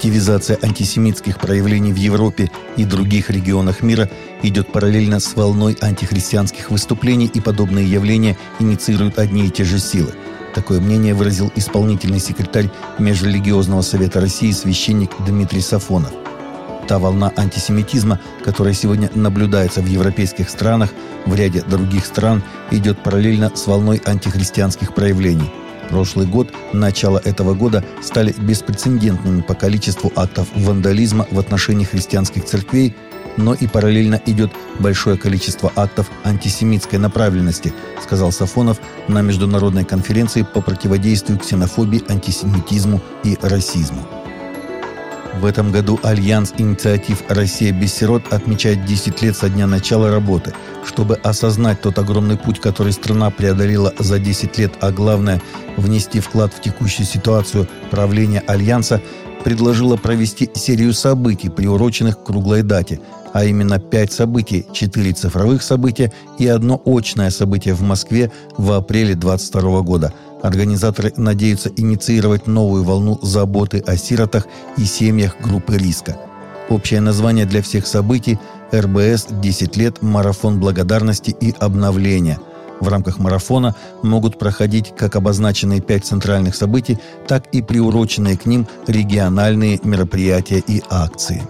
Активизация антисемитских проявлений в Европе и других регионах мира идет параллельно с волной антихристианских выступлений, и подобные явления инициируют одни и те же силы. Такое мнение выразил исполнительный секретарь Межрелигиозного совета России священник Дмитрий Сафонов. Та волна антисемитизма, которая сегодня наблюдается в европейских странах, в ряде других стран, идет параллельно с волной антихристианских проявлений. Прошлый год, начало этого года стали беспрецедентными по количеству актов вандализма в отношении христианских церквей, но и параллельно идет большое количество актов антисемитской направленности, сказал Сафонов на международной конференции по противодействию ксенофобии, антисемитизму и расизму. В этом году Альянс инициатив «Россия без сирот» отмечает 10 лет со дня начала работы. Чтобы осознать тот огромный путь, который страна преодолела за 10 лет, а главное – внести вклад в текущую ситуацию правления Альянса, предложила провести серию событий, приуроченных к круглой дате, а именно 5 событий, 4 цифровых события и одно очное событие в Москве в апреле 2022 года – Организаторы надеются инициировать новую волну заботы о сиротах и семьях группы риска. Общее название для всех событий – РБС «10 лет. Марафон благодарности и обновления». В рамках марафона могут проходить как обозначенные пять центральных событий, так и приуроченные к ним региональные мероприятия и акции.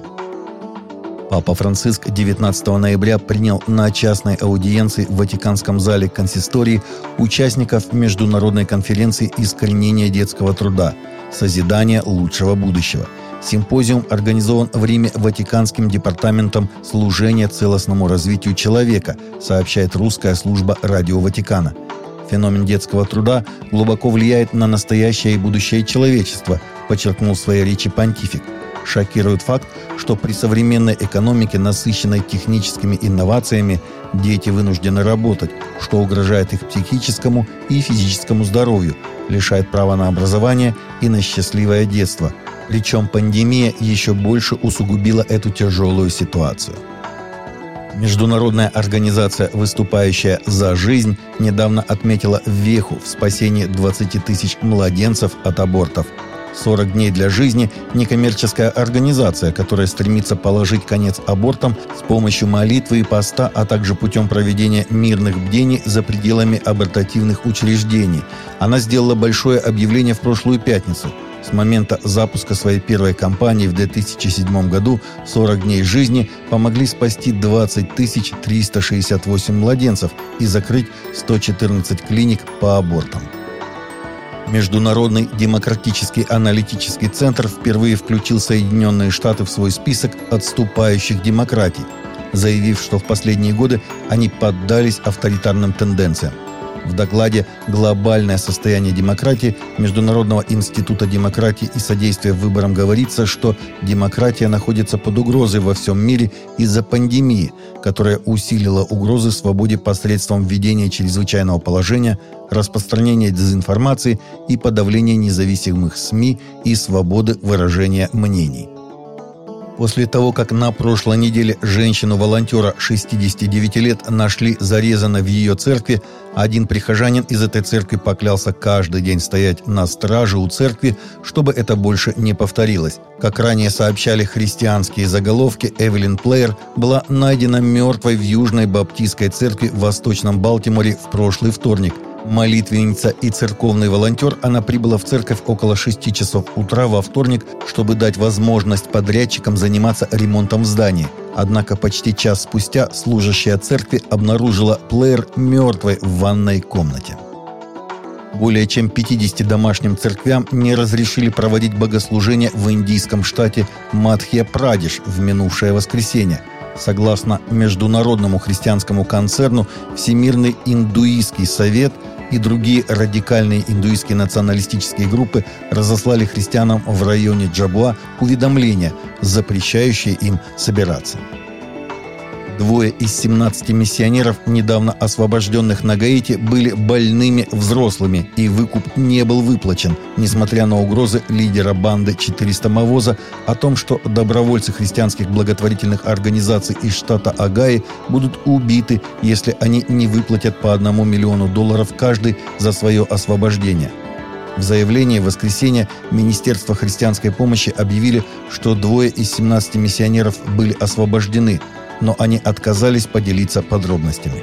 Папа Франциск 19 ноября принял на частной аудиенции в Ватиканском зале консистории участников международной конференции «Искоренение детского труда. Созидание лучшего будущего». Симпозиум организован в Риме Ватиканским департаментом служения целостному развитию человека, сообщает русская служба Радио Ватикана. Феномен детского труда глубоко влияет на настоящее и будущее человечества, подчеркнул в своей речи понтифик – Шокирует факт, что при современной экономике, насыщенной техническими инновациями, дети вынуждены работать, что угрожает их психическому и физическому здоровью, лишает права на образование и на счастливое детство. Причем пандемия еще больше усугубила эту тяжелую ситуацию. Международная организация, выступающая за жизнь, недавно отметила веху в спасении 20 тысяч младенцев от абортов – 40 дней для жизни – некоммерческая организация, которая стремится положить конец абортам с помощью молитвы и поста, а также путем проведения мирных бдений за пределами абортативных учреждений. Она сделала большое объявление в прошлую пятницу. С момента запуска своей первой кампании в 2007 году «40 дней жизни» помогли спасти 20 368 младенцев и закрыть 114 клиник по абортам. Международный демократический аналитический центр впервые включил Соединенные Штаты в свой список отступающих демократий, заявив, что в последние годы они поддались авторитарным тенденциям. В докладе «Глобальное состояние демократии» Международного института демократии и содействия выборам говорится, что демократия находится под угрозой во всем мире из-за пандемии, которая усилила угрозы свободе посредством введения чрезвычайного положения, распространения дезинформации и подавления независимых СМИ и свободы выражения мнений. После того, как на прошлой неделе женщину-волонтера 69 лет нашли зарезанной в ее церкви, один прихожанин из этой церкви поклялся каждый день стоять на страже у церкви, чтобы это больше не повторилось. Как ранее сообщали христианские заголовки, Эвелин Плеер была найдена мертвой в Южной Баптистской церкви в Восточном Балтиморе в прошлый вторник – Молитвенница и церковный волонтер, она прибыла в церковь около 6 часов утра во вторник, чтобы дать возможность подрядчикам заниматься ремонтом в здании. Однако почти час спустя служащая церкви обнаружила плеер мертвой в ванной комнате. Более чем 50 домашним церквям не разрешили проводить богослужения в индийском штате Мадхья-Прадеш в минувшее воскресенье – Согласно Международному христианскому концерну, Всемирный индуистский совет и другие радикальные индуистские националистические группы разослали христианам в районе Джабуа уведомления, запрещающие им собираться. Двое из 17 миссионеров, недавно освобожденных на Гаити, были больными взрослыми, и выкуп не был выплачен, несмотря на угрозы лидера банды 400 Мавоза о том, что добровольцы христианских благотворительных организаций из штата Агаи будут убиты, если они не выплатят по одному миллиону долларов каждый за свое освобождение. В заявлении в воскресенье Министерство христианской помощи объявили, что двое из 17 миссионеров были освобождены, но они отказались поделиться подробностями.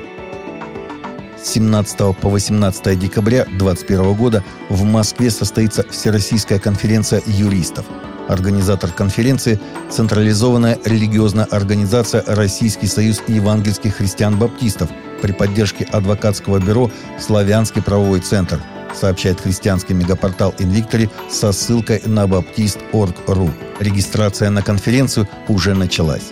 С 17 по 18 декабря 2021 года в Москве состоится Всероссийская конференция юристов. Организатор конференции – централизованная религиозная организация Российский союз евангельских христиан-баптистов при поддержке адвокатского бюро «Славянский правовой центр», сообщает христианский мегапортал «Инвиктори» со ссылкой на baptist.org.ru. Регистрация на конференцию уже началась.